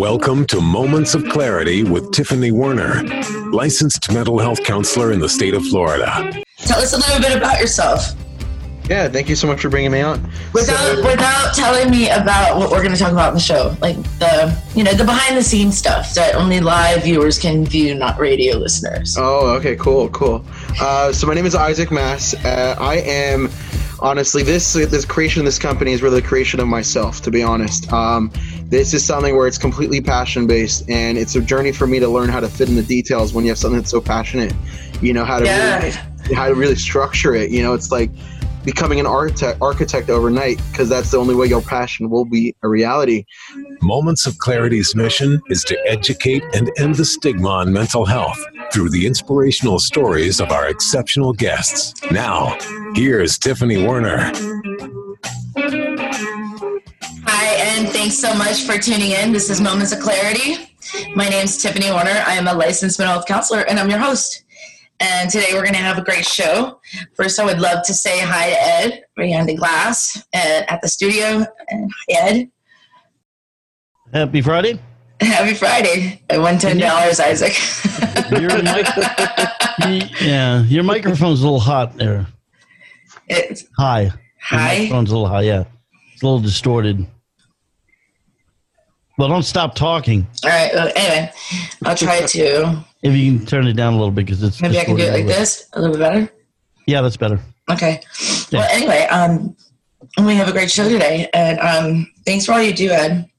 Welcome to Moments of Clarity with Tiffany Werner, licensed mental health counselor in the state of Florida. Tell us a little bit about yourself. Yeah, thank you so much for bringing me on. Without so, without telling me about what we're going to talk about in the show, like the you know the behind the scenes stuff that only live viewers can view, not radio listeners. Oh, okay, cool, cool. Uh, so my name is Isaac Mass. Uh, I am honestly this this creation of this company is really the creation of myself. To be honest, um, this is something where it's completely passion based, and it's a journey for me to learn how to fit in the details when you have something that's so passionate. You know how to yeah. really, how to really structure it. You know, it's like becoming an architect architect overnight because that's the only way your passion will be a reality. Moments of Clarity's mission is to educate and end the stigma on mental health through the inspirational stories of our exceptional guests. Now, here's Tiffany Werner. Hi, and thanks so much for tuning in. This is Moments of Clarity. My name is Tiffany Warner. I am a licensed mental health counselor, and I'm your host. And today we're going to have a great show. First, I would love to say hi to Ed behind the glass at the studio. And hi, Ed. Happy Friday. Happy Friday. I won $10, Isaac. your mic- yeah, your microphone's a little hot there. It's high. High? Your microphone's a little high, yeah. It's a little distorted. Well, don't stop talking. All right. Well, anyway, I'll try to. If you can turn it down a little bit because it's maybe I can do it like this, a little bit better. Yeah, that's better. Okay. Yeah. Well, anyway, um, we have a great show today, and um, thanks for all you do, Ed.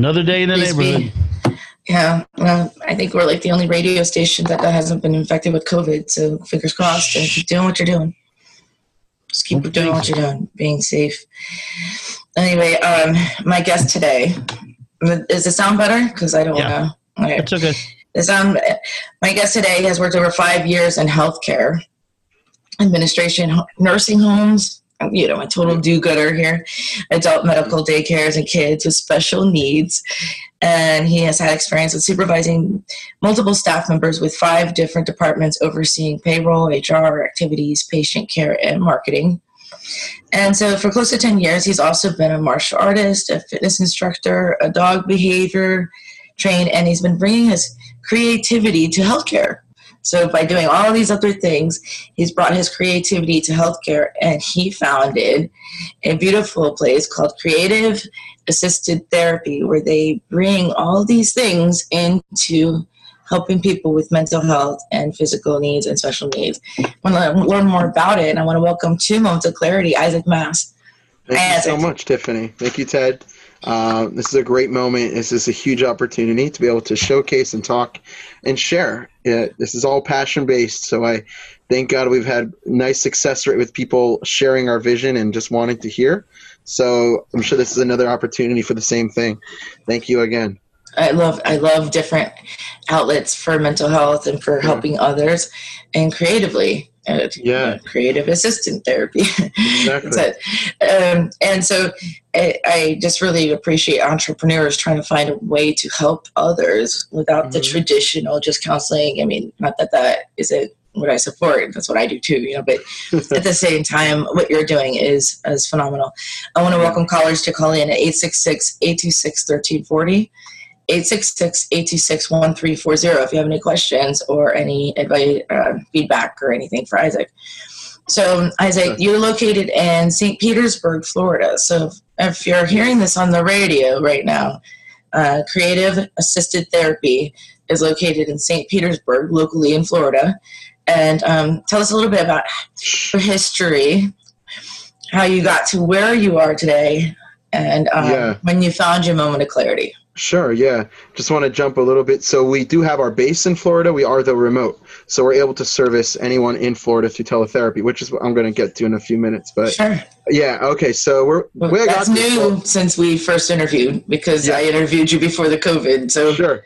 Another day in the Please neighborhood. Be. Yeah, well, I think we're like the only radio station that, that hasn't been infected with COVID. So fingers crossed, and keep doing what you're doing. Just keep doing what you're doing, being safe. Anyway, um, my guest today does it sound better? Because I don't yeah. know. Okay. It's okay. The sound, my guest today has worked over five years in healthcare, administration, nursing homes, you know, a total do-gooder here, adult medical mm-hmm. daycares and kids with special needs. And he has had experience with supervising multiple staff members with five different departments overseeing payroll, HR, activities, patient care, and marketing. And so for close to 10 years, he's also been a martial artist, a fitness instructor, a dog behavior trained, and he's been bringing his creativity to healthcare. So by doing all of these other things, he's brought his creativity to healthcare and he founded a beautiful place called Creative Assisted Therapy where they bring all these things into helping people with mental health and physical needs and special needs. I want to learn more about it, and I want to welcome to Moments of Clarity, Isaac Mass. Thank Hi, you so much, Tiffany. Thank you, Ted. Uh, this is a great moment. This is a huge opportunity to be able to showcase and talk and share. It, this is all passion based, so I thank God we've had nice success rate with people sharing our vision and just wanting to hear. So I'm sure this is another opportunity for the same thing. Thank you again. I love I love different outlets for mental health and for helping others and creatively. Uh, yeah, creative assisted therapy. Exactly. so, um, and so I, I, just really appreciate entrepreneurs trying to find a way to help others without mm-hmm. the traditional just counseling. I mean, not that that isn't what I support. That's what I do too, you know. But at the same time, what you're doing is is phenomenal. I want to welcome callers to call in at 866 826 1340. 866-826-1340 if you have any questions or any advice, uh, feedback or anything for Isaac. So, Isaac, you're located in St. Petersburg, Florida. So, if you're hearing this on the radio right now, uh, Creative Assisted Therapy is located in St. Petersburg, locally in Florida. And um, tell us a little bit about your history, how you got to where you are today, and um, yeah. when you found your moment of clarity. Sure, yeah. Just want to jump a little bit. So we do have our base in Florida. We are though remote, so we're able to service anyone in Florida through teletherapy, which is what I'm going to get to in a few minutes. But sure. yeah, okay. So we're well, that's new since we first interviewed because yeah. I interviewed you before the COVID. So sure.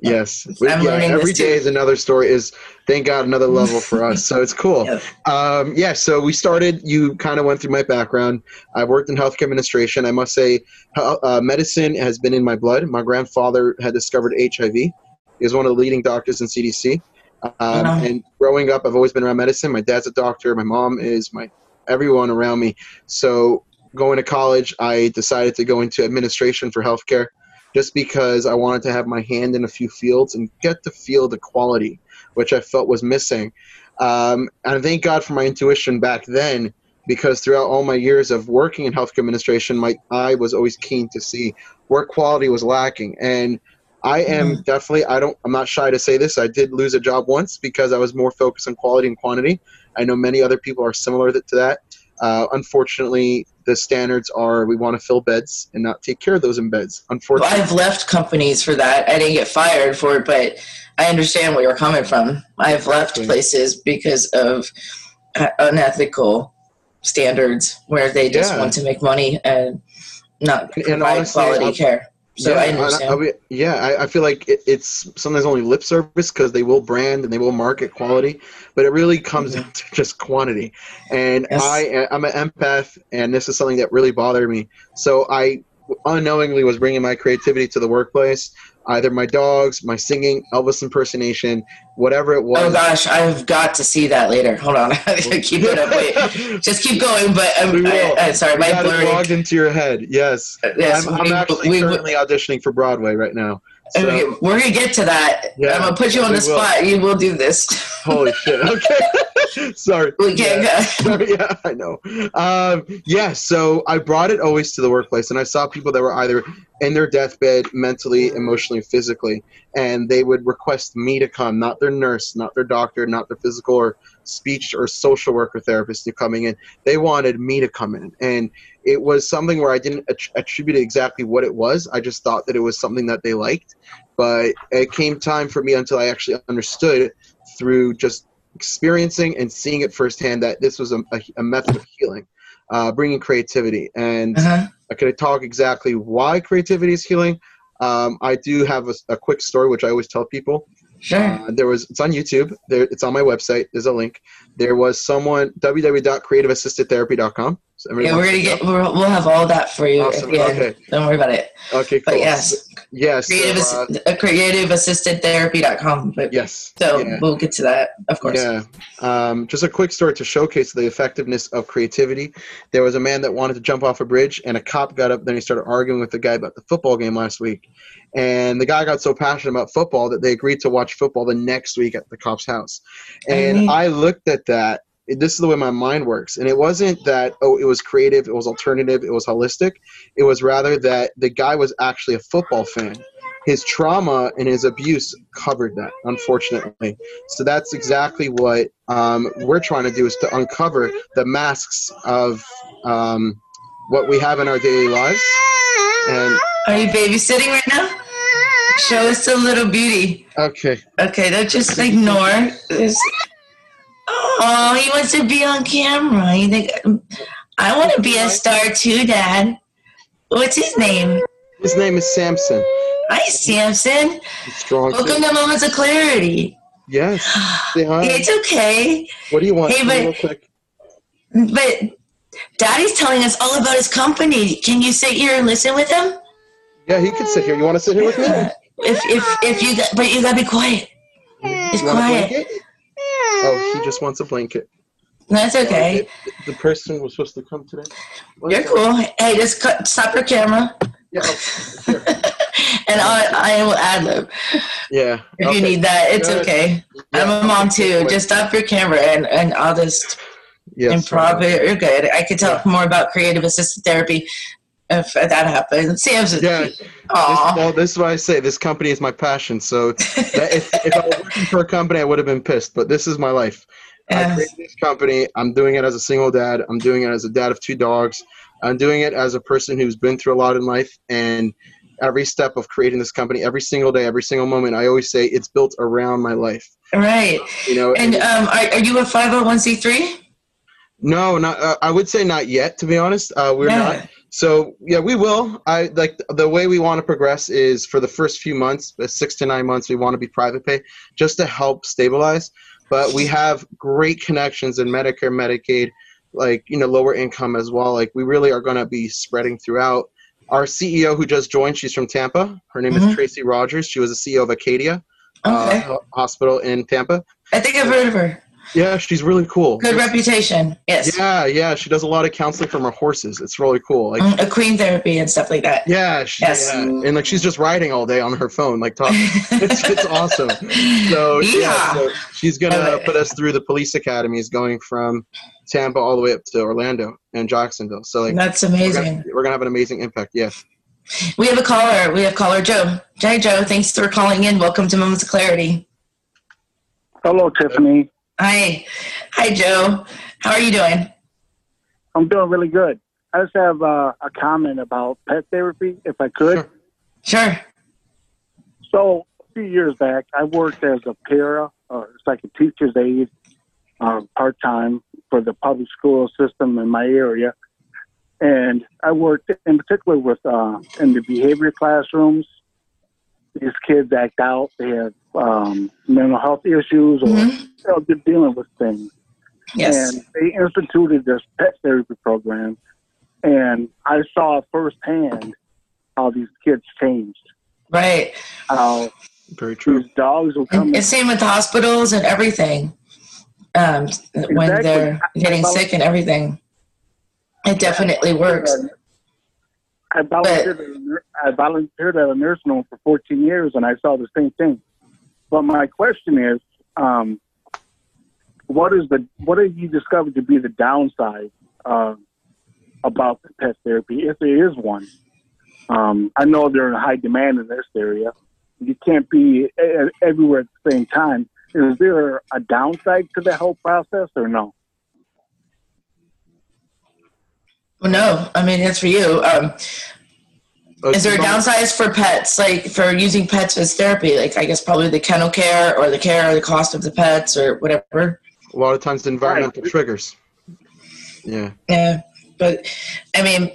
Yes. We, yeah, every day is another story. Is thank God another level for us. So it's cool. Yep. Um, yeah. So we started. You kind of went through my background. I've worked in healthcare administration. I must say, uh, medicine has been in my blood. My grandfather had discovered HIV. He was one of the leading doctors in CDC. Um. And growing up, I've always been around medicine. My dad's a doctor. My mom is my everyone around me. So going to college, I decided to go into administration for healthcare just because I wanted to have my hand in a few fields and get to feel the quality, which I felt was missing. Um, and thank God for my intuition back then, because throughout all my years of working in healthcare administration, my eye was always keen to see where quality was lacking. And I am Mhm. definitely, I don't, I'm not shy to say this. I did lose a job once because I was more focused on quality and quantity. I know many other people are similar to that. Uh, unfortunately, the standards are we want to fill beds and not take care of those in beds. Well, Unfortunately, I've left companies for that. I didn't get fired for it, but I understand where you're coming from. I've left places because of uh, unethical standards where they just Yeah. want to make money and not And provide honestly, quality I'll- care. So yeah, I and understand. I- I- yeah, I, I feel like it, it's sometimes only lip service because they will brand and they will market quality, but it really comes Mhm. down to just quantity. And Yes. I, I'm an empath, and this is something that really bothered me. So I unknowingly was bringing my creativity to the workplace. Either my dogs, my singing, Elvis impersonation, whatever it was. oh gosh, I've got to see that later. Hold on, keep it up. Wait, just keep going. But um, We I'm, I. I, sorry, You my blurry. logged into your head. Yes, uh, Yes, I'm, I'm we- actually we- currently auditioning for Broadway right now. So, Okay, we're gonna get to that. Yeah, I'm gonna put you on we the will. spot. You will do this. holy shit. Okay, sorry. we can't Yeah. go. Sorry, yeah, I know. Um, yeah, so I brought it always to the workplace, and I saw people that were either in their deathbed, mentally, emotionally, physically, and they would request me to come, not their nurse, not their doctor, not their physical or speech or social worker therapist to coming in. They wanted me to come in, and it was something where I didn't att- attribute exactly what it was. I just thought that it was something that they liked, but it came time for me until I actually understood through just experiencing and seeing it firsthand that this was a, a, a method of healing, uh, bringing creativity. And Uh-huh. I could talk exactly why creativity is healing. Um, I do have a, a quick story which I always tell people. Sure. Uh, there was it's on YouTube. There, it's on my website. There's a link. There was someone www.creativeassistedtherapy.com. So Yeah, we're gonna get. We'll, we'll have all that for you. Awesome. At the end. Okay. Don't worry about it. Okay, cool. But yes, yes, creative, so, uh, uh, creativeassistedtherapy.com. But yes. so yeah. we'll get to that, of course. Yeah. Um, just a quick story to showcase the effectiveness of creativity. There was a man that wanted to jump off a bridge, and a cop got up. Then he started arguing with the guy about the football game last week. And the guy got so passionate about football that they agreed to watch football the next week at the cop's house. And Mhm. I looked at that. This is the way my mind works. And it wasn't that, oh, it was creative, it was alternative, it was holistic. It was rather that the guy was actually a football fan his trauma and his abuse covered that unfortunately so that's exactly what um, we're trying to do is to uncover the masks of um, what we have in our daily lives and Are you babysitting right now? Show us a little beauty. okay Okay, don't just ignore. this. Oh, he wants to be on camera. You think I want to be a star too, Dad? What's his name? his name is samson Hi, Samson. Strong Welcome kid. to Moments of Clarity. yes It's okay, what do you want Hey, but- but Daddy's telling us all about his company. Can you sit here and listen with him? yeah he can sit here you want to sit here with me If if if you but you gotta be quiet. It's you want a quiet. Oh he just wants a blanket That's okay. the person was supposed to come today You're cool. Hey, just cut, stop your camera, yeah oh, here. and I I will ad lib yeah if okay. you need that. It's okay. I'm a mom too. Just stop your camera and and I'll just Yes, improv it. You're good. I could talk more about creative assisted therapy if that happens. Sam's Yeah. This, well, this is why I say. This company is my passion. So that if, if I was working for a company, I would have been pissed. But this is my life. I Yes. created this company. I'm doing it as a single dad. I'm doing it as a dad of two dogs. I'm doing it as a person who's been through a lot in life. And every step of creating this company, every single day, every single moment, I always say it's built around my life. Right. You know. And um, are, are you a 501c3? no, not. Uh, I would say not yet. To be honest, uh, we're Yeah. not. So yeah, we will. I like the way we want to progress is for the first few months, uh, six to nine months, we want to be private pay just to help stabilize. But we have great connections in Medicare, Medicaid, like you know lower income as well. Like we really are going to be spreading throughout. Our CEO who just joined, she's from Tampa. Her name Mhm. is Tracy Rogers. She was the CEO of Acadia Okay. uh, Hospital in Tampa. I think I've heard of her. Yeah, she's really cool. Good reputation. Yes. Yeah, yeah, she does a lot of counseling from her horses. It's really cool. Like, Mm, Equine therapy and stuff like that. yeah, she, Yes. yeah. and like she's just riding all day on her phone, like talking. it's, it's awesome. So yeah, Yeah. so she's gonna put us through the police academies, going from Tampa all the way up to Orlando and Jacksonville. So like, That's we're amazing. gonna, we're gonna have an amazing impact. Yeah. We have a caller. We have caller Joe. Hi, Joe. Thanks for calling in. Welcome to Moments of Clarity. Hello, Tiffany. Hi. Hi, Joe. How are you doing? I'm doing really good. I just have uh, a comment about pet therapy, if I could. Sure. Sure. So, a few years back, I worked as a para, or it's like a teacher's aide, uh, part time for the public school system in my area. And I worked in particular with uh, in the behavior classrooms. These kids act out, they have um, mental health issues, or Mhm. you know, they're dealing with things. Yes. and they instituted this pet therapy program and i saw firsthand how these kids changed Right. how Very true. these dogs will come And it's same with hospitals and everything. Um, when they're getting sick and everything, it definitely works. I volunteered, at a I volunteered at a nursing home for 14 years and I saw the same thing. But my question is, um, what is the what have you discovered to be the downside uh, about the pet therapy, if there is one? Um, I know they're in high demand in this area. You can't be e- everywhere at the same time. Is there a downside to the whole process or no? Well, no, I mean it's for you. Um, is there a some- downside for pets, like for using pets as therapy? Like I guess probably the kennel care or the care or the cost of the pets or whatever. A lot of times, the environmental triggers. Yeah. Yeah, but I mean,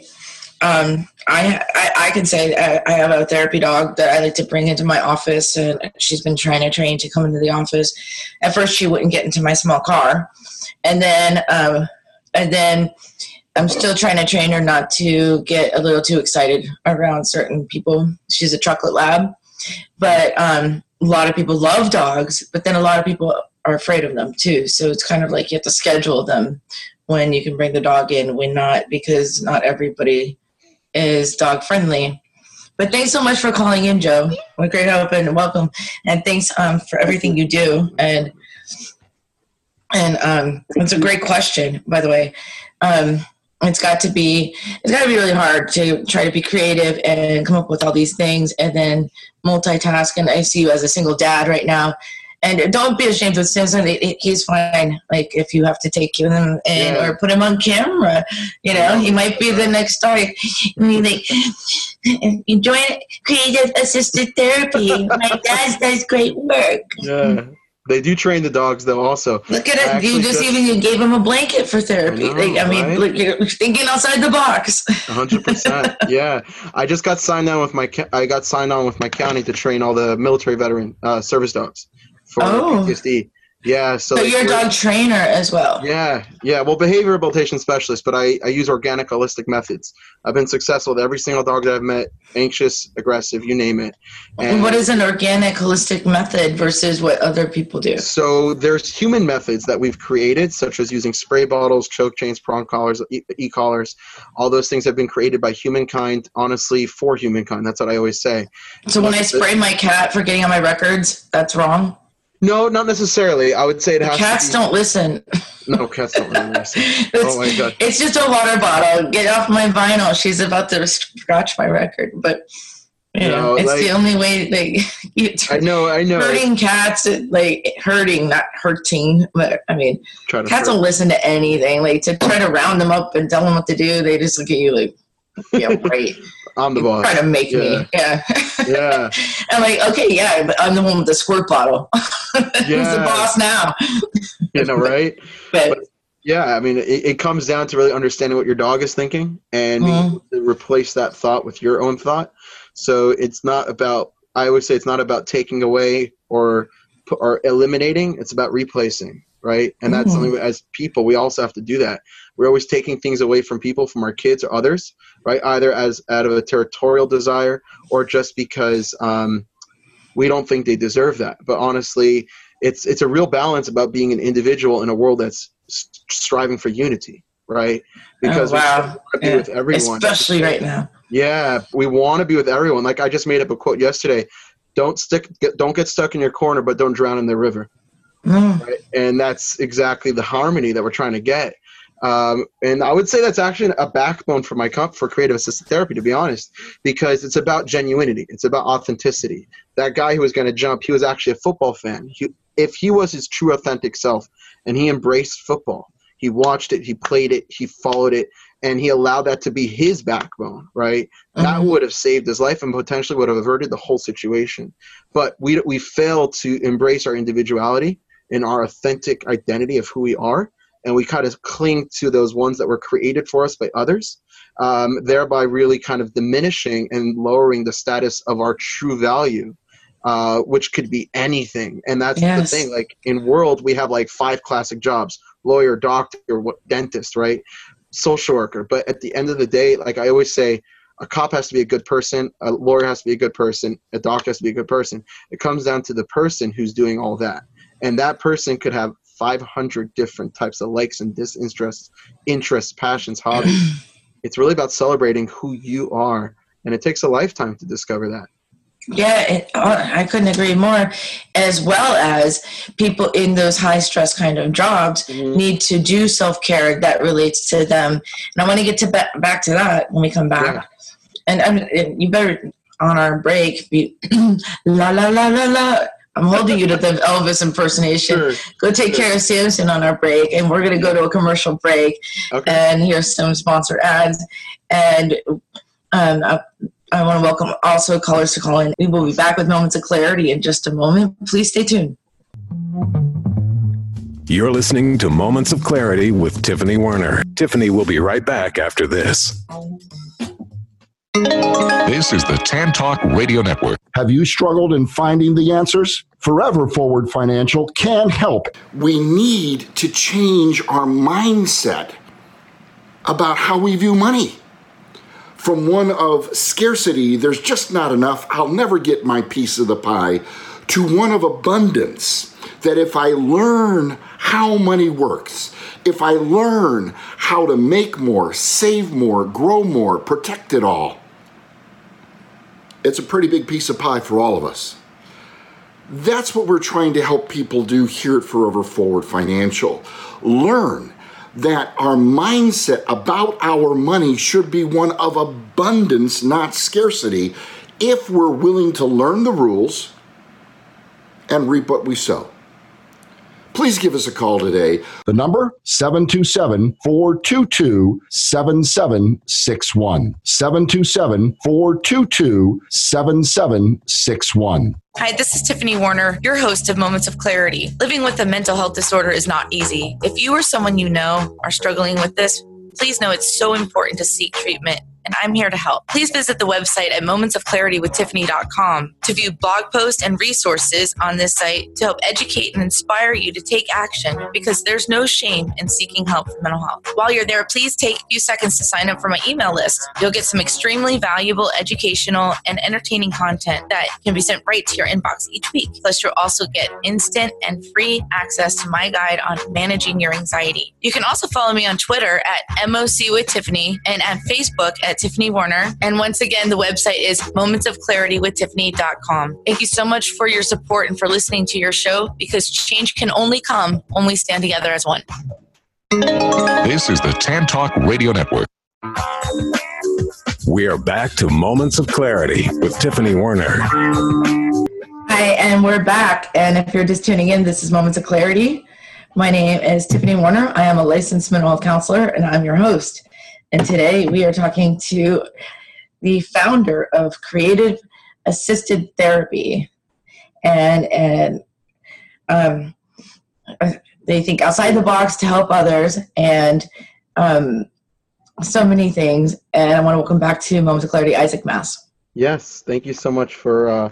um, I, I I can say I, I have a therapy dog that I like to bring into my office, and she's been trying to train to come into the office. At first, she wouldn't get into my small car, and then um, and then I'm still trying to train her not to get a little too excited around certain people. She's a chocolate lab, but um, a lot of people love dogs, but then a lot of people are afraid of them too. So it's kind of like you have to schedule them when you can bring the dog in, when not, because not everybody is dog friendly. But thanks so much for calling in, Joe. What great hope and welcome, and thanks um, for everything you do. And and um, it's a great question, by the way. Um, it's got to be it's got to be really hard to try to be creative and come up with all these things and then multitask. And I see you as a single dad right now. And don't be ashamed of Simpson. He's fine. Like if you have to take him in Yeah. or put him on camera, you know, he might be the next star. I mean, like, enjoy creative assisted therapy. My dad does great work. Yeah. They do train the dogs though. Also, Look at I it. You just, just- even you gave him a blanket for therapy. I know, like, I mean, right? look, you're thinking outside the box. hundred percent. Yeah, I just got signed on with my. I got signed on with my county to train all the military veteran uh, service dogs for Oh. PTSD. Yeah. So, So you're a dog trainer as well. Yeah, yeah. Well, behavior rehabilitation specialist, but I, I use organic holistic methods. I've been successful with every single dog that I've met, anxious, aggressive, you name it. And what is an organic, holistic method versus what other people do? So there's human methods that we've created, such as using spray bottles, choke chains, prong collars, e- e-collars. All those things have been created by humankind, honestly, for humankind. That's what I always say. So when uh, I spray my cat for getting on my records, that's wrong. No, not necessarily. I would say it has Cats be, don't listen. No, cats don't really listen. Oh it's, Oh my God. it's just a water bottle. Get off my vinyl. She's about to scratch my record, but you know, No, it's like- the only way. Like you, I know, I know. hurting cats, like hurting, not hurting. But I mean, cats don't listen to anything. Like to try to round them up and tell them what to do, they just look at you like, yeah, right. I'm the boss. try to make Yeah. me, yeah. Yeah. I'm like, okay, yeah, but I'm the one with the squirt bottle. Who's the boss now? You know, right? But Yeah, I mean, it, it comes down to really understanding what your dog is thinking and Mhm. replace that thought with your own thought. So it's not about. I always say it's not about taking away or or eliminating. It's about replacing, right? And that's Mhm. something as people we also have to do that. We're always taking things away from people, from our kids or others, right? Either as out of a territorial desire or just because um, we don't think they deserve that. But honestly, it's it's a real balance about being an individual in a world that's striving for unity, right? Because oh, wow. we be yeah. with everyone, especially right now. Yeah, we want to be with everyone. Like I just made up a quote yesterday: "Don't stick, get, don't get stuck in your corner, but don't drown in the river." Mm. Right? And that's exactly the harmony that we're trying to get. Um, and I would say that's actually a backbone for my comp for creative assisted therapy, to be honest, because it's about genuinity. It's about authenticity. That guy who was going to jump, he was actually a football fan. He, if he was his true authentic self and he embraced football, he watched it, he played it, he followed it, and he allowed that to be his backbone, right? Mm-hmm. That would have saved his life and potentially would have averted the whole situation. But we, we fail to embrace our individuality and our authentic identity of who we are and we kind of cling to those ones that were created for us by others, um, thereby really kind of diminishing and lowering the status of our true value, uh, which could be anything. And that's yes. the thing. Like in world, we have like five classic jobs: lawyer, doctor, dentist, right? Social worker. But at the end of the day, like I always say. A cop has to be a good person. A lawyer has to be a good person. A doctor has to be a good person. It comes down to the person who's doing all that and that person could have 500 different types of likes and disinterests, interests, passions, hobbies. it's really about celebrating who you are, and it takes a lifetime to discover that. Yeah, it, uh, I couldn't agree more. As well as people in those high stress kind of jobs mm-hmm. need to do self care that relates to them. And I want to get to ba- back to that when we come back. Yeah. And, and you better on our break be la la la la la I'm holding you to the Elvis impersonation. Sure. Go take sure. care of Samson on our break, and we're going to go to a commercial break okay. and here's some sponsor ads. And um, I, I want to welcome also callers to call in. We will be back with moments of clarity in just a moment. Please stay tuned. You're listening to Moments of Clarity with Tiffany Werner. Tiffany will be right back after this. This is the Tan Talk Radio Network. Have you struggled in finding the answers? Forever Forward Financial can help. We need to change our mindset about how we view money. From one of scarcity, there's just not enough, I'll never get my piece of the pie, to one of abundance. That if I learn how money works, if I learn how to make more, save more, grow more, protect it all, it's a pretty big piece of pie for all of us. That's what we're trying to help people do here at Forever Forward Financial. Learn that our mindset about our money should be one of abundance, not scarcity, if we're willing to learn the rules and reap what we sow please give us a call today. The number 727-422-7761. 727-422-7761. Hi, this is Tiffany Warner, your host of Moments of Clarity. Living with a mental health disorder is not easy. If you or someone you know are struggling with this, please know it's so important to seek treatment and I'm here to help. Please visit the website at momentsofclaritywithtiffany.com to view blog posts and resources on this site to help educate and inspire you to take action because there's no shame in seeking help for mental health. While you're there, please take a few seconds to sign up for my email list. You'll get some extremely valuable educational and entertaining content that can be sent right to your inbox each week. Plus, you'll also get instant and free access to my guide on managing your anxiety. You can also follow me on Twitter at MOC with Tiffany and at Facebook at Tiffany Warner. And once again, the website is momentsofclaritywithtiffany.com. Thank you so much for your support and for listening to your show because change can only come when we stand together as one. This is the Tan Talk Radio Network. We are back to Moments of Clarity with Tiffany Werner. Hi, and we're back. And if you're just tuning in, this is Moments of Clarity. My name is Tiffany Warner. I am a licensed mental health counselor, and I'm your host. And today we are talking to the founder of Creative Assisted Therapy. And, and um, they think outside the box to help others and um, so many things. And I want to welcome back to Moments of Clarity, Isaac Mass. Yes, thank you so much for uh,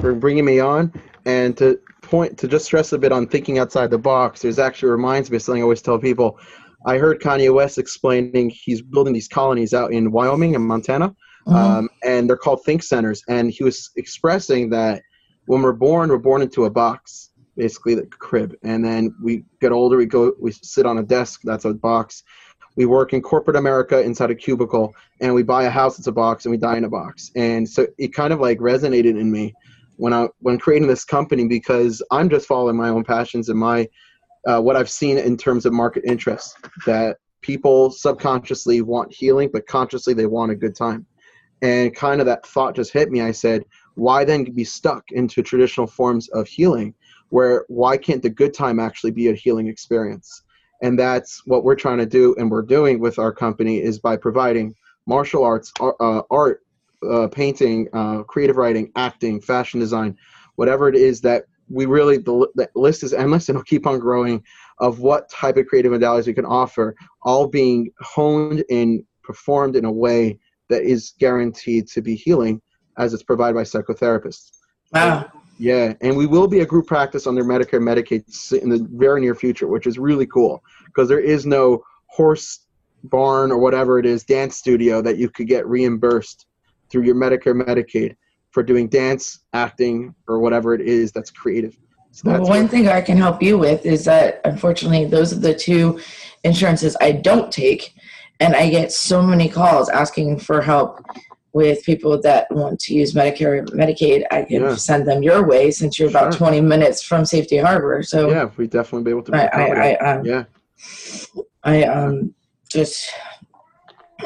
for bringing me on. And to point to just stress a bit on thinking outside the box. There's actually reminds me of something I always tell people. I heard Kanye West explaining he's building these colonies out in Wyoming and Montana, mm-hmm. um, and they're called think centers. And he was expressing that when we're born, we're born into a box, basically the crib. And then we get older, we go, we sit on a desk, that's a box. We work in corporate America inside a cubicle, and we buy a house, it's a box, and we die in a box. And so it kind of like resonated in me when I when creating this company because I'm just following my own passions and my uh, what I've seen in terms of market interest that people subconsciously want healing, but consciously they want a good time. And kind of that thought just hit me. I said, why then be stuck into traditional forms of healing where why can't the good time actually be a healing experience and that's what we're trying to do and we're doing with our company is by providing martial arts uh, art uh, painting uh, creative writing acting fashion design whatever it is that we really the, the list is endless and it'll keep on growing of what type of creative modalities we can offer all being honed and performed in a way that is guaranteed to be healing as it's provided by psychotherapists. Ah. Wow. Yeah, and we will be a group practice under Medicare Medicaid in the very near future, which is really cool because there is no horse barn or whatever it is dance studio that you could get reimbursed through your Medicare Medicaid for doing dance, acting, or whatever it is that's creative. So that's well, one thing I can help you with is that unfortunately those are the two insurances I don't take, and I get so many calls asking for help with people that want to use Medicare Medicaid, I can yeah. send them your way since you're about sure. 20 minutes from Safety Harbor. So yeah, we definitely be able to. I, I, I um, yeah, I um just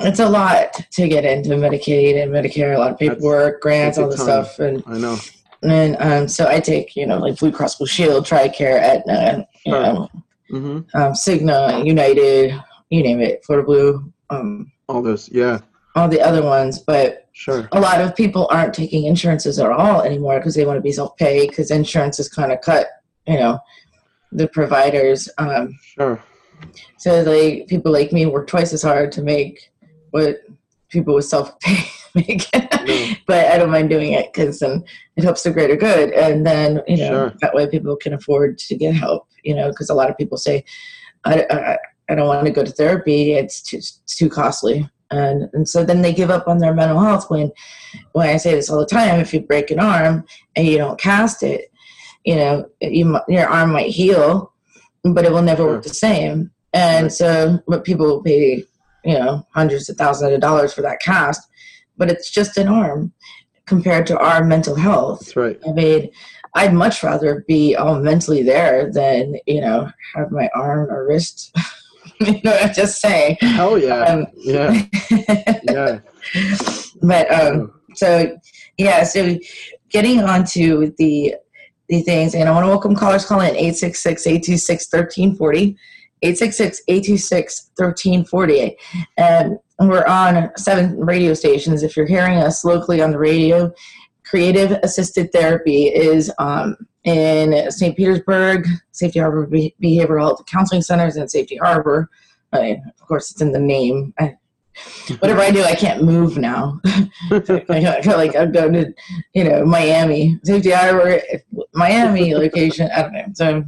it's a lot to get into Medicaid and Medicare. A lot of paperwork, grants, all the stuff, and I know. And um, so I take you know like Blue Cross Blue Shield, Tricare, Aetna, you sure. know, mm-hmm. um, Cigna, United, you name it, Florida Blue. Um, all those, yeah all the other ones, but sure. a lot of people aren't taking insurances at all anymore because they want to be self-pay because insurance is kind of cut, you know, the providers. Um, sure. So like people like me work twice as hard to make what people with self-pay make, but I don't mind doing it because then it helps the greater good, and then you know sure. that way people can afford to get help. You know, because a lot of people say, I, I, I don't want to go to therapy; it's too it's too costly and and so then they give up on their mental health when when I say this all the time if you break an arm and you don't cast it you know you, your arm might heal but it will never work the same and right. so but people will pay you know hundreds of thousands of dollars for that cast but it's just an arm compared to our mental health That's right I mean I'd much rather be all mentally there than you know have my arm or wrist you know, I'm just saying. oh yeah. Um, yeah. yeah. But um, so yeah, so getting on to the the things, and I want to welcome callers calling 866-826-1340. 866-826-1340. And we're on seven radio stations. If you're hearing us locally on the radio, creative assisted therapy is um, in St. Petersburg, Safety Harbor Behavioral Health Counseling Centers in Safety Harbor. I mean, of course, it's in the name. I, whatever I do, I can't move now. I feel like I'm going to, you know, Miami, Safety Harbor, Miami location. I don't know. So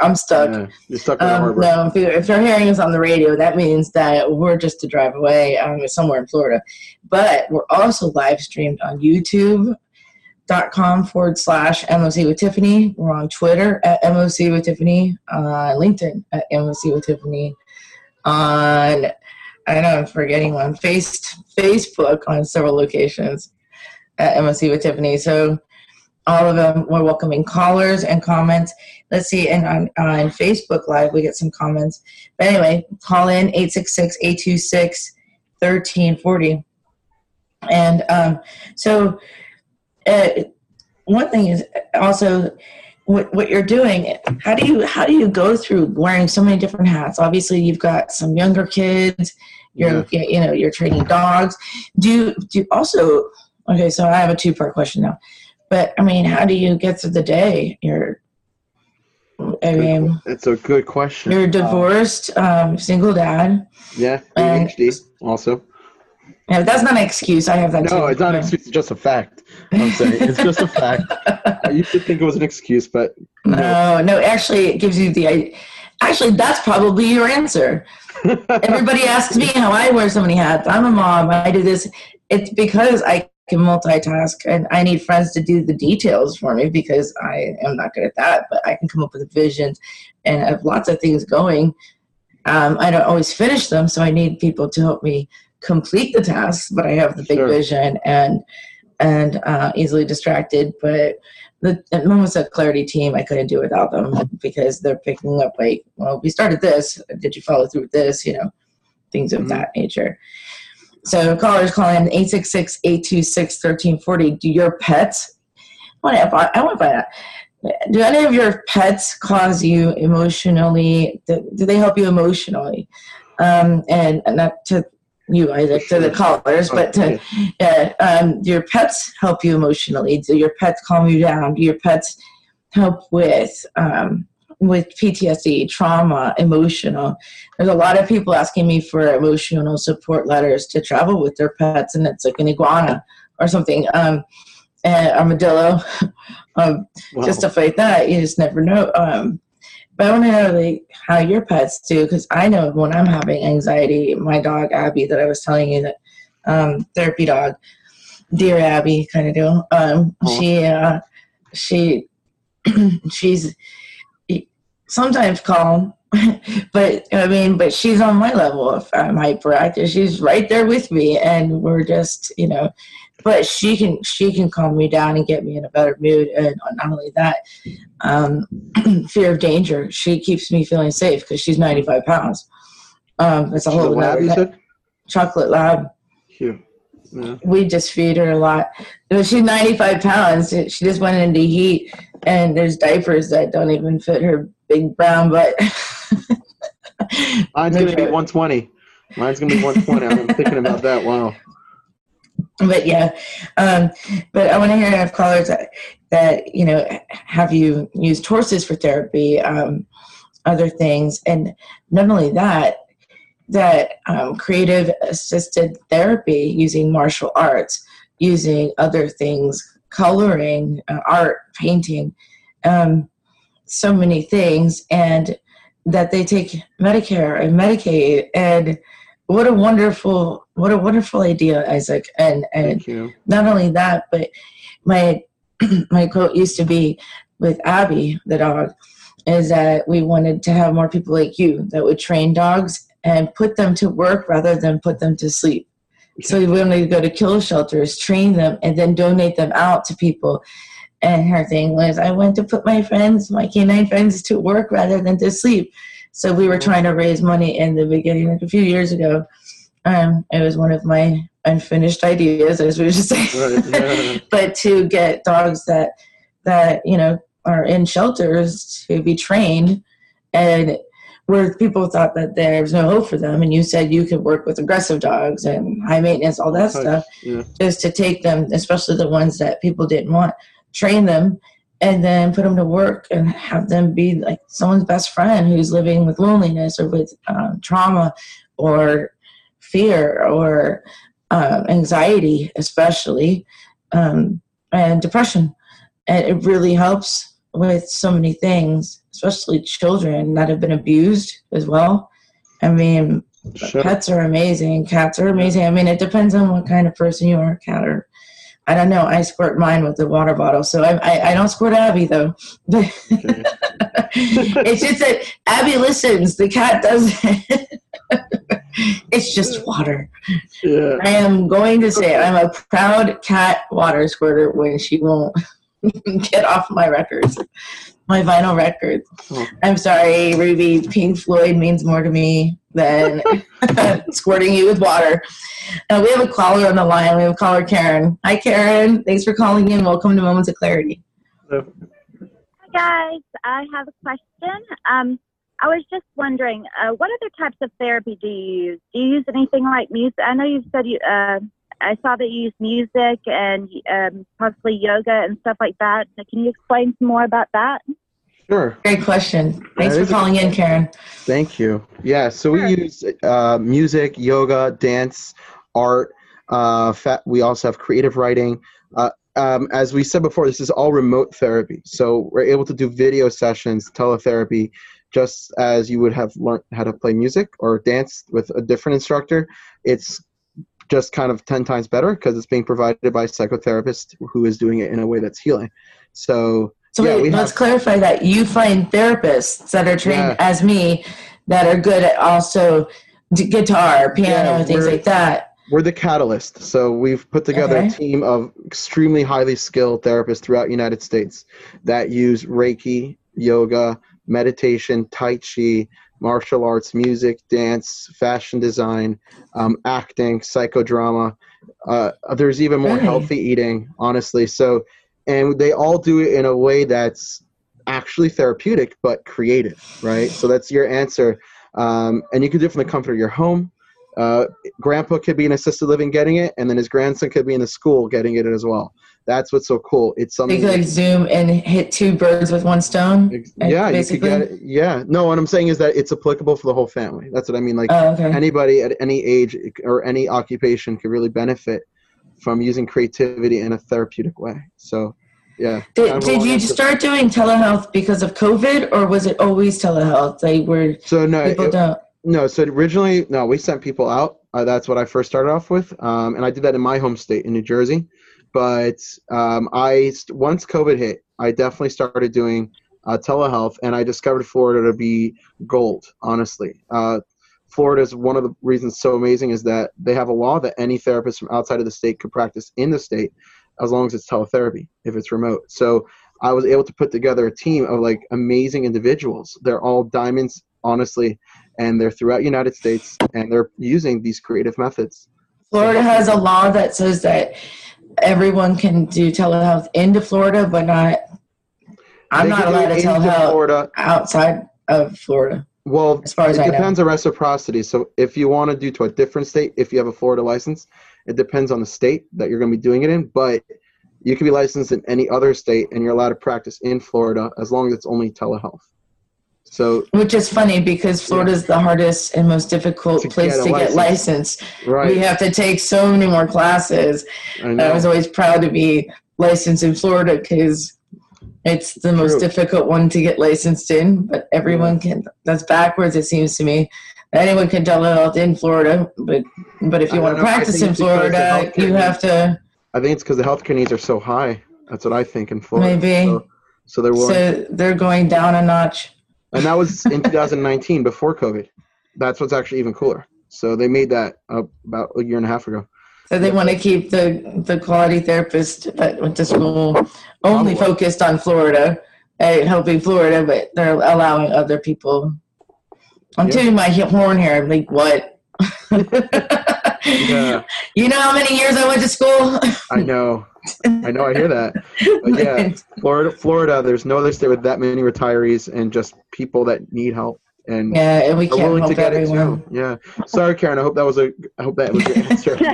I'm stuck. Yeah, you're stuck in um, harbor. No, if you're, if you're, hearing us on the radio, that means that we're just a drive away um, somewhere in Florida. But we're also live streamed on YouTube dot com forward slash MOC with Tiffany. We're on Twitter at MOC with Tiffany, uh, LinkedIn at MOC with Tiffany, on I know I'm forgetting one, face, Facebook on several locations at MOC with Tiffany. So all of them we're welcoming callers and comments. Let's see, and on, on Facebook Live we get some comments. But anyway, call in 866 826 1340. And um, so uh, one thing is also what, what you're doing how do you how do you go through wearing so many different hats obviously you've got some younger kids you're yeah. you know you're training dogs do do also okay so i have a two part question now but i mean how do you get through the day you're I mean, it's a good question. You're divorced, um, single dad. Yeah, PhD also. Yeah, that's not an excuse. I have that. No, too. it's not an excuse. It's just a fact. I'm saying it's just a fact. I used to think it was an excuse, but no, no. no actually, it gives you the. Actually, that's probably your answer. Everybody asks me how I wear so many hats. I'm a mom. I do this. It's because I can multitask, and I need friends to do the details for me because I am not good at that. But I can come up with visions and I have lots of things going. Um, I don't always finish them, so I need people to help me complete the tasks. But I have the big Sure. vision and and uh, easily distracted. But the at moments of clarity team, I couldn't do without them because they're picking up like, well, we started this. Did you follow through with this? You know, things of Mhm. that nature. So callers calling 866-826-1340. Do your pets? I want to I want to find out. Do any of your pets cause you emotionally? Do, do they help you emotionally? Um, and and not to you, Isaac, to the callers, but to yeah, um, do your pets help you emotionally? Do your pets calm you down? Do your pets help with um, with PTSD, trauma, emotional? There's a lot of people asking me for emotional support letters to travel with their pets, and it's like an iguana or something, um, an armadillo, um, Wow. just stuff like that. You just never know. Um, but I want to know like how your pets do because I know when I'm having anxiety, my dog Abby that I was telling you that um, therapy dog, dear Abby, kind of deal. Um, Aw. she uh, she she's sometimes calm, but I mean, but she's on my level. If I'm hyperactive, she's right there with me, and we're just you know. But she can she can calm me down and get me in a better mood, and not only that, um, fear of danger. She keeps me feeling safe because she's 95 pounds. Um, it's a whole lab, chocolate lab. Cute. Yeah. We just feed her a lot. She's 95 pounds. She just went into heat, and there's diapers that don't even fit her big brown butt. Mine's gonna be 120. Mine's gonna be 120. I'm thinking about that. Wow. but yeah um, but i want to hear of callers that, that you know have you used horses for therapy um, other things and not only that that um, creative assisted therapy using martial arts using other things coloring uh, art painting um, so many things and that they take medicare and medicaid. And what a wonderful what a wonderful idea isaac. And and not only that but my my quote used to be with abby the dog is that we wanted to have more people like you that would train dogs and put them to work rather than put them to sleep. So we wanted to go to kill shelters train them and then donate them out to people and her thing was i went to put my friends my canine friends to work rather than to sleep. So we were trying to raise money in the beginning like a few years ago. Um, it was one of my unfinished ideas as we were just saying Right, yeah. but to get dogs that that you know are in shelters to be trained and where people thought that there's no hope for them and you said you could work with aggressive dogs and high maintenance all that Right, stuff yeah. is to take them especially the ones that people didn't want train them and then put them to work and have them be like someone's best friend who's living with loneliness or with um, trauma or fear or um, anxiety especially um, and depression. And it really helps with so many things especially children that have been abused as well. I mean Sure. pets are amazing cats are amazing. I mean it depends on what kind of person you are cat or i don't know i squirt mine with the water bottle so i, I, I don't squirt abby though. It's just that abby listens the cat doesn't it's just water. Yeah. I am going to say I'm a proud cat water squirter when she won't get off my records, my vinyl records. Oh. I'm sorry, Ruby. Pink Floyd means more to me than squirting you with water. Uh, we have a caller on the line. We have caller Karen. Hi, Karen. Thanks for calling in. Welcome to Moments of Clarity. Hi guys, I have a question. Um, I was just wondering, uh, what other types of therapy do you use? Do you use anything like music? I know you said you. Uh, I saw that you use music and um, possibly yoga and stuff like that. So Can you explain some more about that? Sure. Great question. Thanks That for is a- calling in, Karen. Thank you. Yeah, so we use uh, music, yoga, dance, art. Uh, fa- we also have creative writing. Uh, um, as we said before, this is all remote therapy. So we're able to do video sessions, teletherapy, just as you would have learned how to play music or dance with a different instructor. It's just kind of 10 times better because it's being provided by a psychotherapist who is doing it in a way that's healing. So, So yeah, wait, we let's have, clarify that you find therapists that are trained Yeah. as me that are good at also guitar, piano, Yeah, things like that. we're the catalyst. So we've put together Okay. a team of extremely highly skilled therapists throughout the United States that use Reiki, yoga, meditation, Tai Chi, martial arts, music, dance, fashion design, um, acting, psychodrama. Uh, there's even more healthy eating, honestly. So, and they all do it in a way that's actually therapeutic but creative, right? So that's your answer. Um, and you can do it from the comfort of your home. Uh, grandpa could be in assisted living getting it, and then his grandson could be in the school getting it as well. That's what's so cool. It's They something. could like zoom and hit two birds with one stone. like, yeah, you could get it. Yeah, no, what I'm saying is that it's applicable for the whole family. That's what I mean. Like Oh, okay. anybody at any age or any occupation could really benefit from using creativity in a therapeutic way. So, yeah. Did, kind of a did you start doing telehealth because of COVID, or was it always telehealth? Like where So no, people it- don't. No, so originally, no, we sent people out. Uh, that's what I first started off with, um, and I did that in my home state in New Jersey. But um, I once COVID hit, I definitely started doing uh, telehealth, and I discovered Florida to be gold. Honestly, uh, Florida is one of the reasons so amazing is that they have a law that any therapist from outside of the state could practice in the state as long as it's teletherapy if it's remote. So I was able to put together a team of like amazing individuals. They're all diamonds, honestly, and they're throughout the United States and they're using these creative methods. Florida has a law that says that everyone can do telehealth into Florida, but not. I'm They not allowed to telehealth Florida. outside of Florida. Well, As far as it I know. depends on reciprocity. So if you want to do to a different state, if you have a Florida license, it depends on the state that you're going to be doing it in. But you can be licensed in any other state, and you're allowed to practice in Florida as long as it's only telehealth. So Which is funny because Florida is the hardest and most difficult To place get to get license. licensed. right, We have to take so many more classes. I I was always proud to be licensed in Florida because it's the most difficult one to get licensed in. But everyone can. That's backwards. It seems to me. Anyone can telehealth in Florida, but but if you I want to don't know. I practice in it's because the Florida, you have to. I think it's because the healthcare needs are so high. That's what I think in Florida. Maybe. So, so they're willing. So they're going down a notch. And that was in 2019 before COVID. That's what's actually even cooler. So they made that about a year and a half ago. So they want to keep the the quality therapist that went to school only focused on Florida, and helping Florida, but they're allowing other people. I'm Yeah. doing my horn here. I'm like, what? Yeah. You know how many years I went to school? I know. I know. I hear that. But yeah, Florida, Florida. There's no other state with that many retirees and just people that need help and yeah, and we can't willing to help get everyone. it too. Yeah. Sorry, Karen. I hope that was a. I hope that was your answer.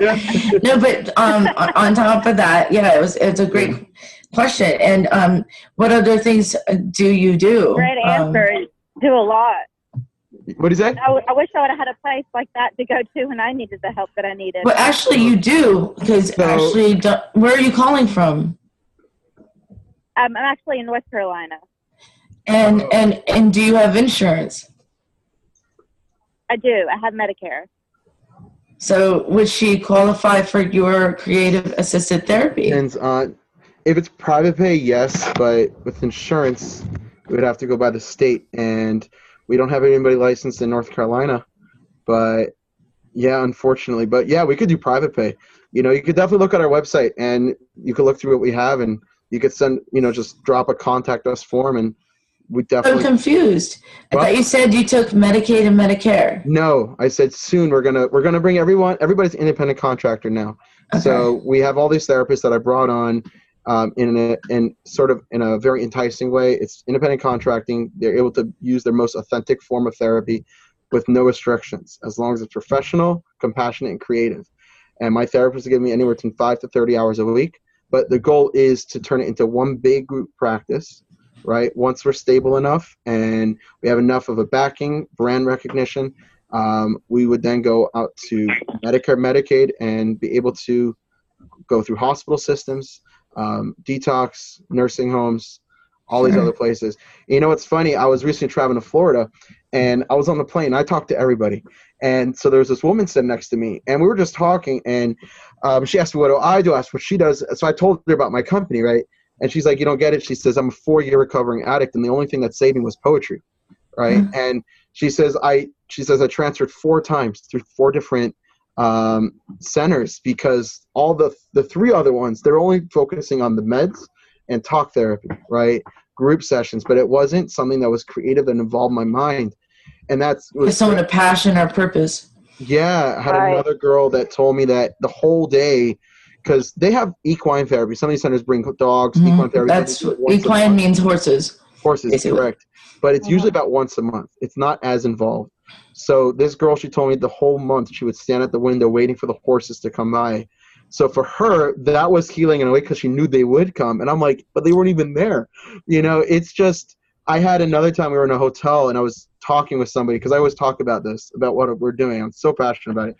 yeah. no, but um, on on top of that, yeah, it was it's a great question. And um, what other things do you do? Great Um, answer. Do a lot. What is that? I, w- I wish I would have had a place like that to go to when I needed the help that I needed. Well, actually, you do because So- actually, where are you calling from? Um, I'm actually in North Carolina. And and and do you have insurance? I do. I have Medicare. So would she qualify for your creative assisted therapy? Depends on if it's private pay, yes, but with insurance, we would have to go by the state, and we don't have anybody licensed in North Carolina. But yeah, unfortunately, but yeah, we could do private pay. You know, you could definitely look at our website, and you could look through what we have, and you could send, you know, just drop a contact us form, and we definitely. I'm confused. I thought you said you took Medicaid and Medicare. No, I said soon we're gonna we're gonna bring everyone. Everybody's independent contractor now. Okay. So we have all these therapists that I brought on um, in a in sort of in a very enticing way. It's independent contracting. They're able to use their most authentic form of therapy with no restrictions, as long as it's professional, compassionate, and creative. And my therapist give me anywhere between five to thirty hours a week. But the goal is to turn it into one big group practice, right? Once we're stable enough and we have enough of a backing, brand recognition, um, we would then go out to Medicare, Medicaid, and be able to go through hospital systems, um, detox, nursing homes, all these other places. You know, it's funny. I was recently traveling to Florida, and I was on the plane. I talked to everybody, And so there was this woman sitting next to me, and we were just talking, and um, she asked me what do I do, I asked what she does. So I told her about my company, right? And she's like, "You don't get it." She says, "I'm a four-year recovering addict, and the only thing that saved me was poetry, right?" Mm-hmm. And she says, "I," she says, "I transferred four times through four different um, centers because all the the three other ones they're only focusing on the meds and talk therapy, right? Group sessions, but it wasn't something that was creative and involved my mind, and that's was someone a passion or purpose. Yeah, I had right. another girl that told me that the whole day because they have equine therapy. Some of these centers bring dogs. Mm-hmm. Equine therapy. That's equine means horses. Horses, basically. correct. But it's usually about once a month. It's not as involved. So this girl, she told me the whole month she would stand at the window waiting for the horses to come by. So for her, that was healing in a way because she knew they would come. And I'm like, but they weren't even there. You know, it's just. I had another time we were in a hotel and I was talking with somebody because I always talk about this about what we're doing. I'm so passionate about it.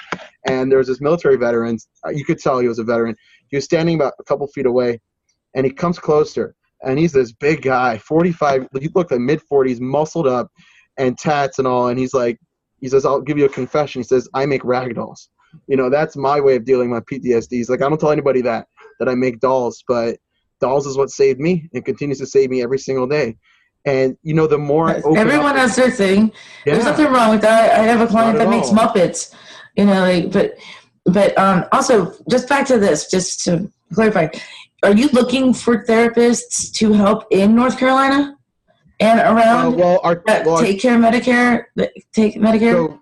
And there was this military veteran. Uh, you could tell he was a veteran. He was standing about a couple feet away, and he comes closer, and he's this big guy, 45. He looked like mid 40s, muscled up, and tats and all. And he's like, he says, "I'll give you a confession." He says, "I make rag dolls." You know, that's my way of dealing with PTSD. He's like, I don't tell anybody that that I make dolls, but dolls is what saved me and continues to save me every single day. And you know, the more everyone has their thing. Yeah. There's nothing wrong with that. I have a client that makes Muppets. You know, like, but but um, also just back to this, just to clarify, are you looking for therapists to help in North Carolina and around? Uh, well, our, well, take care Medicare, take Medicare. So,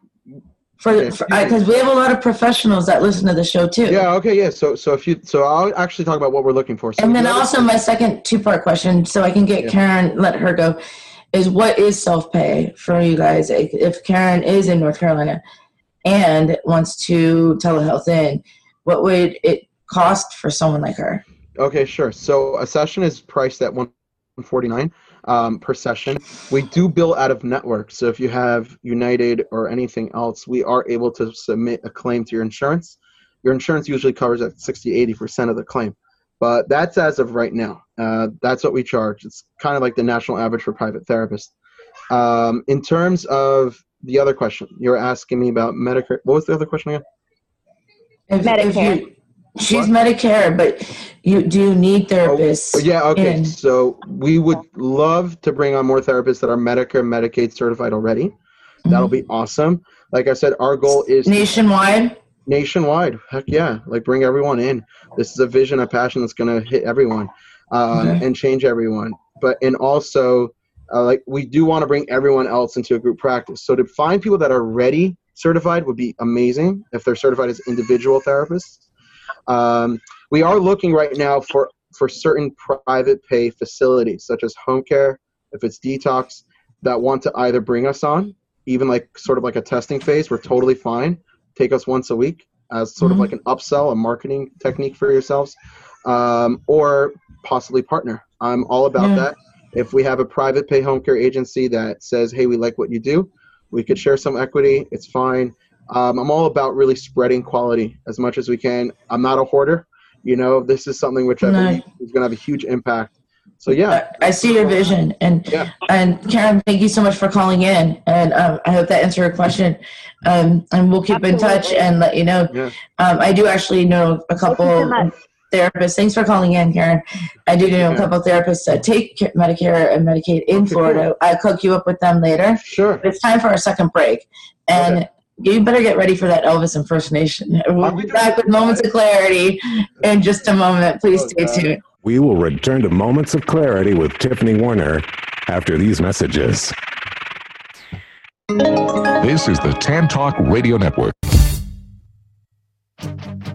for because we have a lot of professionals that listen to the show too. Yeah. Okay. Yeah. So so if you so I'll actually talk about what we're looking for. So and then also my second two part question, so I can get yeah. Karen let her go, is what is self pay for you guys? If Karen is in North Carolina and wants to telehealth in, what would it cost for someone like her? Okay. Sure. So a session is priced at one forty nine um, per session. We do bill out of network. So if you have United or anything else, we are able to submit a claim to your insurance. Your insurance usually covers at 60, 80% of the claim. But that's as of right now. Uh, that's what we charge. It's kind of like the national average for private therapists. Um, in terms of the other question, you were asking me about Medicare. What was the other question again? If, Medicare. If you, She's what? Medicare, but you do you need therapists? Oh, yeah, okay. In. So we would love to bring on more therapists that are Medicare, and Medicaid certified already. Mm-hmm. That'll be awesome. Like I said, our goal is nationwide. Nationwide, heck yeah! Like bring everyone in. This is a vision, a passion that's going to hit everyone uh, okay. and change everyone. But and also, uh, like we do want to bring everyone else into a group practice. So to find people that are ready certified would be amazing if they're certified as individual therapists um, we are looking right now for, for certain private pay facilities, such as home care, if it's detox, that want to either bring us on, even like sort of like a testing phase, we're totally fine. Take us once a week as sort mm-hmm. of like an upsell, a marketing technique for yourselves, um, or possibly partner. I'm all about yeah. that. If we have a private pay home care agency that says, hey, we like what you do, we could share some equity, it's fine. Um, I'm all about really spreading quality as much as we can. I'm not a hoarder. You know, this is something which I believe is going to have a huge impact. So yeah, I see your vision, and yeah. and Karen, thank you so much for calling in, and um, I hope that answered your question. Um, and we'll keep Absolutely. in touch and let you know. Yeah. Um, I do actually know a couple therapists. Thanks for calling in, Karen. I do know yeah. a couple therapists that take Medicare and Medicaid in okay, Florida. Cool. I'll cook you up with them later. Sure. But it's time for our second break, and. Okay you better get ready for that Elvis impersonation. We'll be back with Moments of Clarity in just a moment. Please stay tuned. We will return to Moments of Clarity with Tiffany Warner after these messages. This is the Tan Talk Radio Network.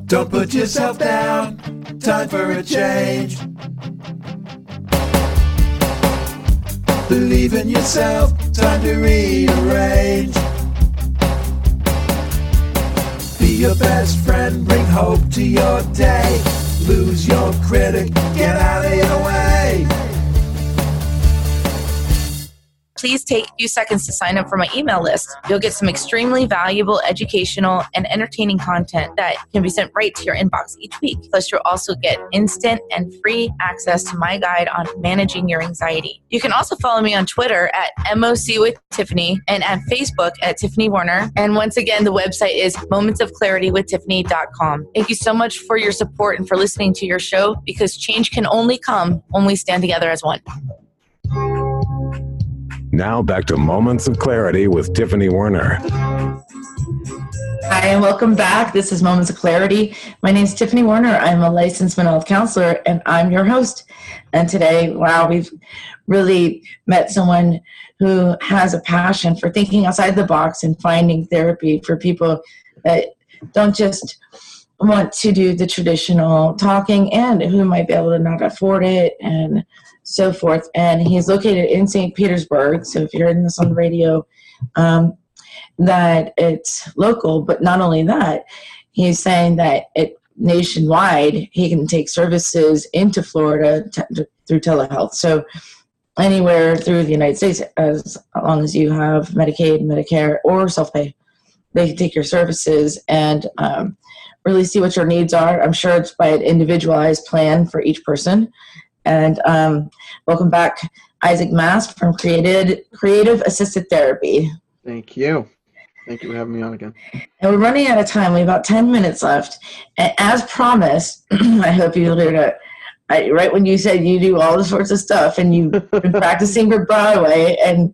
Don't put yourself down. Time for a change. Believe in yourself. Time to rearrange. Your best friend, bring hope to your day. Lose your critic, get out of your way. Please take a few seconds to sign up for my email list. You'll get some extremely valuable educational and entertaining content that can be sent right to your inbox each week. Plus, you'll also get instant and free access to my guide on managing your anxiety. You can also follow me on Twitter at MOC with Tiffany and at Facebook at Tiffany Warner. And once again, the website is momentsofclaritywithtiffany.com. Thank you so much for your support and for listening to your show because change can only come when we stand together as one. Now back to Moments of Clarity with Tiffany Werner. Hi, and welcome back. This is Moments of Clarity. My name is Tiffany Warner. I'm a licensed mental health counselor, and I'm your host. And today, wow, we've really met someone who has a passion for thinking outside the box and finding therapy for people that don't just want to do the traditional talking and who might be able to not afford it and so forth. And he's located in St. Petersburg. So if you're hearing this on the radio, um, that it's local, but not only that, he's saying that it nationwide he can take services into Florida t- through telehealth. So anywhere through the United States, as long as you have Medicaid, Medicare, or self-pay, they can take your services and um, really see what your needs are. I'm sure it's by an individualized plan for each person. And um, welcome back, Isaac Mass from Created Creative Assisted Therapy. Thank you. Thank you for having me on again. And we're running out of time. We have about 10 minutes left. And as promised, I hope you heard it. I, right when you said you do all the sorts of stuff and you've been practicing for Broadway, and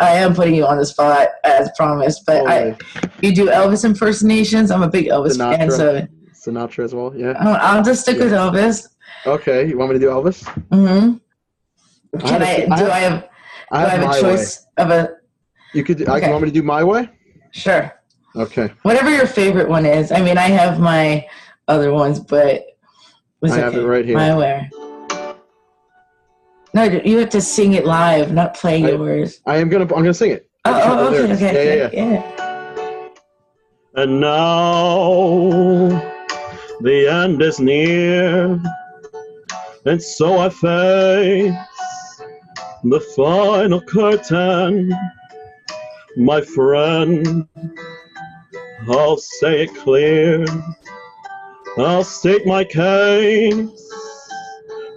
I am putting you on the spot as promised, but I, you do Elvis impersonations. I'm a big Elvis Sinatra. fan, so Sinatra as well. Yeah. I'll, I'll just stick with Elvis. Okay. You want me to do Elvis? Mm-hmm. Can I I, have a- I do have- I have, do I have a choice of a, You could. I, Okay. you want me to do my way? sure. Okay. Whatever your favorite one is. I mean, I have my other ones, but I have it right here. My way. No, you have to sing it live, not play yours. I am gonna. I'm gonna sing it. Oh, oh, okay, okay, Yeah, yeah, yeah. And now the end is near, and so I face the final curtain. My friend, I'll say it clear, I'll state my case,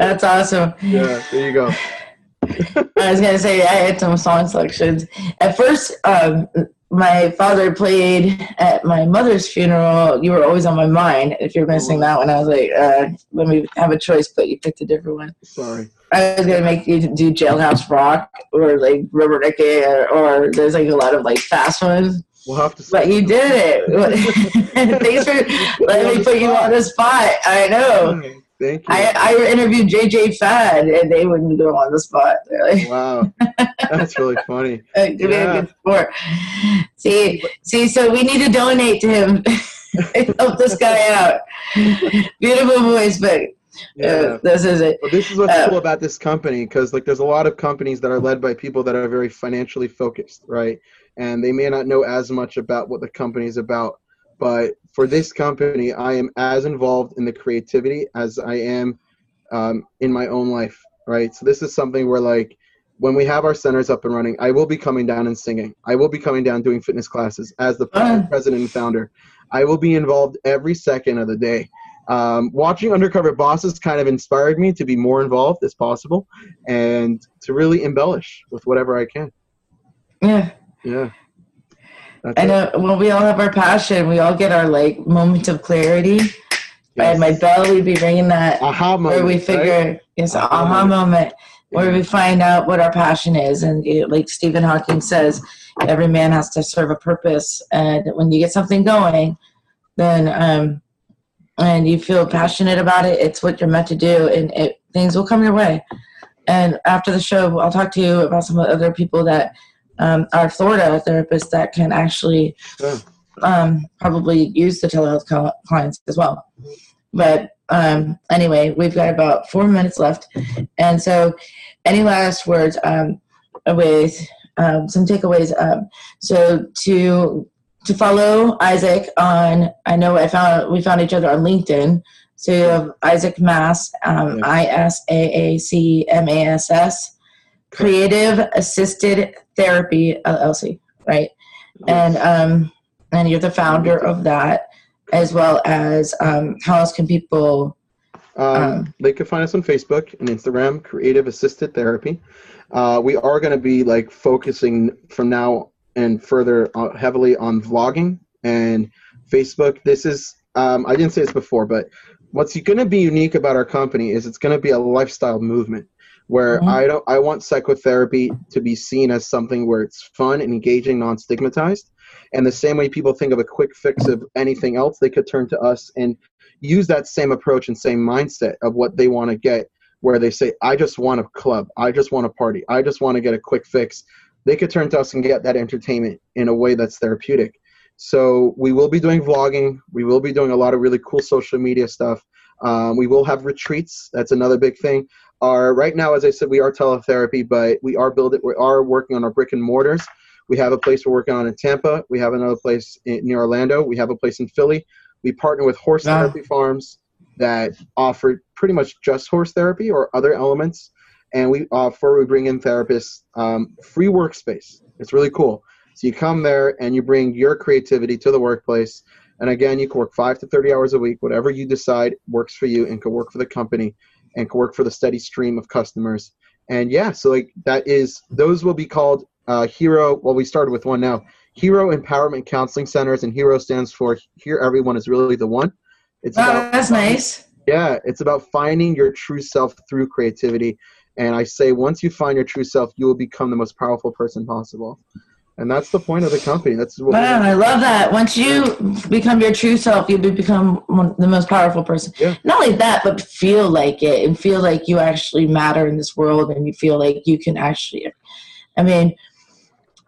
that's awesome. Yeah, there you go. I was gonna say I had some song selections. At first, um, my father played at my mother's funeral. You were always on my mind. If you're gonna sing that one, I was like, uh, let me have a choice, but you picked a different one. Sorry. I was gonna make you do Jailhouse Rock or like Rubberneckin' or, or there's like a lot of like fast ones. We'll have to. But you did it. Thanks for letting me put you on the spot. I know. Thank you. I, I interviewed JJ Fad and they wouldn't go on the spot. Really. Wow, that's really funny. Uh, me a good sport. See, see. So we need to donate to him. Help this guy out. Beautiful voice, but uh, this is it. Well, this is what's Uh, cool about this company because like there's a lot of companies that are led by people that are very financially focused, right? And they may not know as much about what the company is about. But for this company, I am as involved in the creativity as I am um, in my own life, right? So this is something where like when we have our centers up and running, I will be coming down and singing. I will be coming down doing fitness classes as the president and founder. I will be involved every second of the day. Um, watching Undercover Bosses kind of inspired me to be more involved as possible and to really embellish with whatever I can. Yeah. Yeah. That's I know when we all have our passion, we all get our like moment of clarity. And my bell would be ringing that aha where we figure right? it's Aha aha moment. moment where we find out what our passion is. And like Stephen Hawking says, every man has to serve a purpose. And when you get something going, then um, and you feel passionate about it, it's what you're meant to do, and it, things will come your way. And after the show, I'll talk to you about some of the other people that um, our Florida therapists that can actually um, probably use the telehealth cl- clients as well. But um, anyway, we've got about four minutes left, and so any last words um, with um, some takeaways? Um, so to to follow Isaac on, I know I found we found each other on LinkedIn. So you have Isaac Mass, um, I S A A C M A S S, Creative Assisted Therapy LLC, right? And um, and you're the founder of that, as well as um, how else can people? Um, they can find us on Facebook and Instagram, Creative Assisted Therapy. Uh, we are going to be like focusing from now and further uh, heavily on vlogging and Facebook. This is um, I didn't say this before, but what's going to be unique about our company is it's going to be a lifestyle movement where Mhm. I don't I want psychotherapy to be seen as something where it's fun and engaging, non-stigmatized. And the same way people think of a quick fix of anything else, they could turn to us and use that same approach and same mindset of what they want to get where they say I just want a club, I just want a party, I just want to get a quick fix. They could turn to us and get that entertainment in a way that's therapeutic. So we will be doing vlogging. We will be doing a lot of really cool social media stuff. Um, we will have retreats. That's another big thing. Our right now, as I said, we are teletherapy, but we are building. We are working on our brick and mortars. We have a place we're working on in Tampa. We have another place in, near Orlando. We have a place in Philly. We partner with horse Wow. therapy farms that offer pretty much just horse therapy or other elements. And we offer, we bring in therapists, um, free workspace. It's really cool. So you come there and you bring your creativity to the workplace. And again, you can work five to 30 hours a week, whatever you decide works for you and can work for the company and can work for the steady stream of customers. And yeah, so like that is, those will be called uh, Hero. Well, we started with one now. Hero Empowerment Counseling Centers, and Hero stands for Here Everyone is Really the One. It's Oh, about that's nice. yeah, it's about finding your true self through creativity. And I say, once you find your true self, you will become the most powerful person possible. And that's the point of the company. That's what Wow, I love that. Once you become your true self, you become one, the most powerful person. Yeah. Not only that, but feel like it and feel like you actually matter in this world and you feel like you can actually. I mean,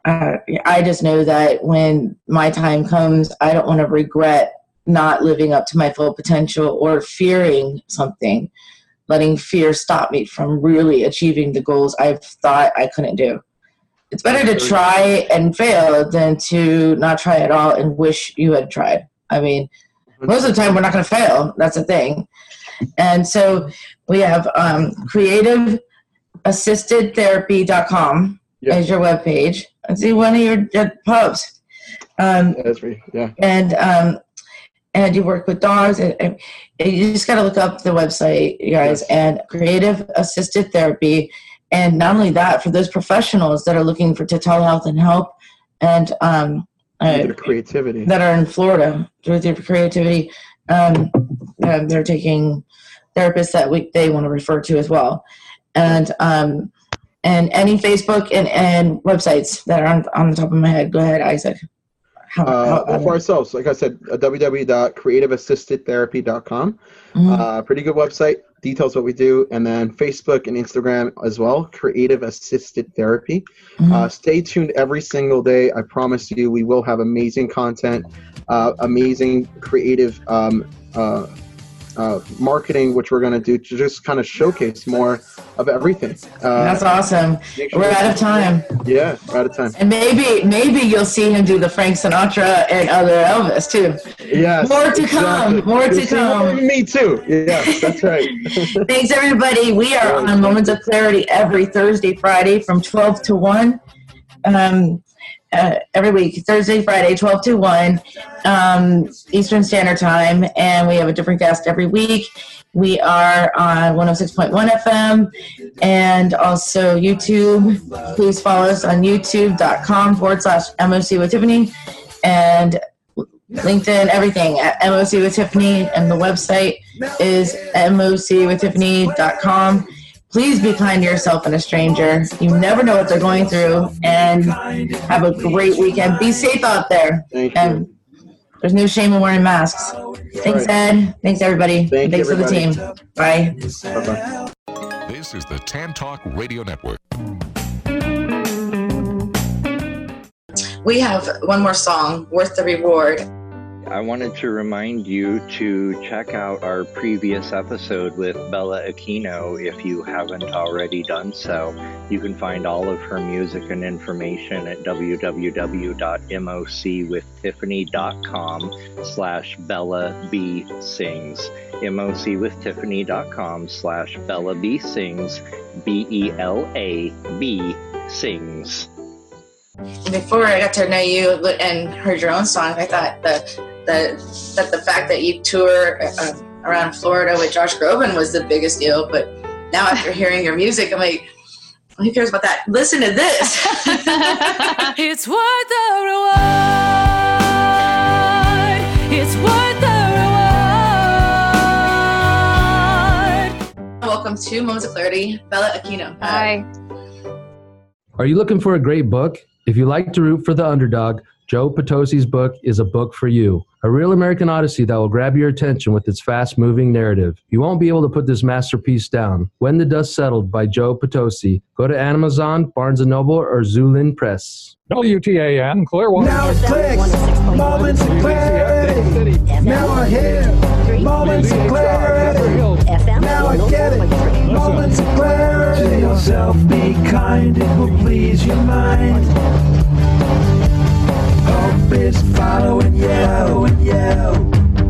uh, I just know that when my time comes, I don't want to regret not living up to my full potential or fearing something, letting fear stop me from really achieving the goals I've thought I couldn't do. It's better to try and fail than to not try at all and wish you had tried. I mean, most of the time we're not going to fail. That's the thing. And so we have um, creativeassistedtherapy.com as your webpage. I see one of your pubs. Um, That's right. Yeah. and um, and you work with dogs. And, and you just got to look up the website, you guys, and creative assisted therapy. And not only that, for those professionals that are looking for to telehealth and help, and um, uh, creativity. that are in Florida with their creativity, um, uh, they're taking therapists that we, they want to refer to as well, and um, and any Facebook and, and websites that are on, on the top of my head. Go ahead, Isaac. How, Uh, how- for ourselves, like I said, uh, www.creativeassistedtherapy.com. Mhm. Uh, pretty good website, details what we do, and then Facebook and Instagram as well. Creative Assisted Therapy. Mm-hmm. Uh, stay tuned every single day. I promise you, we will have amazing content, uh, amazing creative um, uh, uh, marketing, which we're going to do to just kind of showcase more of everything. Uh, That's awesome. sure- We're out of time. Yeah, we're out of time. And maybe maybe you'll see him do the Frank Sinatra and other Elvis too. Yeah. More to come. More to come. Me too. Yeah, that's right. Thanks everybody. We are on Moments of Clarity every Thursday, Friday from 12 to 1. Um, uh, every week, Thursday, Friday, 12 to 1 um, Eastern Standard Time. And we have a different guest every week. We are on 106.1 FM and also YouTube. Please follow us on youtube.com forward slash MOC with Tiffany and LinkedIn, everything at MOC with Tiffany. And the website is mocwithtiffany.com. Please be kind to yourself and a stranger. You never know what they're going through. And have a great weekend. Be safe out there. Thank and there's no shame in wearing masks. Thanks, Ed. Thanks, everybody. Thank Thanks you, for the team. everybody. Bye. This is the Tan Talk Radio Network. we have one more song, Worth the Reward. I wanted to remind you to check out our previous episode with Bella Aquino if you haven't already done so. You can find all of her music and information at www.mocwithtiffany.com slash Bella B Sings. mocwithtiffany.com slash Bella B Sings, B-E-L-A-B Sings. Before I got to know you and heard your own song, I thought the, the, that the fact that you tour uh, around Florida with Josh Groban was the biggest deal. But now after hearing your music, I'm like, who cares about that? Listen to this. it's worth the reward. It's worth the reward. Welcome to Moments of Clarity, Bella Aquino. Hi. Are you looking for a great book? If you like to root for the underdog, Joe Potosi's book is a book for you. A real American Odyssey that will grab your attention with its fast moving narrative. You won't be able to put this masterpiece down. When the Dust Settled by Joe Potosi. Go to Amazon, Barnes & Noble, or Xulon Press. WTAN, Clearwater. Now it clicks. Moments of clarity. Now I hear. Moments of clarity. Now I get it. Moments of clarity. To yourself, be kind. It will please your mind is following you yell and yell.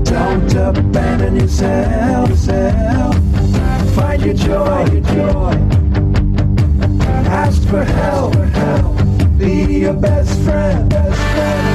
Don't abandon yourself, yourself. Find your joy, your joy. Ask for help, for help. Be your best friend, best friend.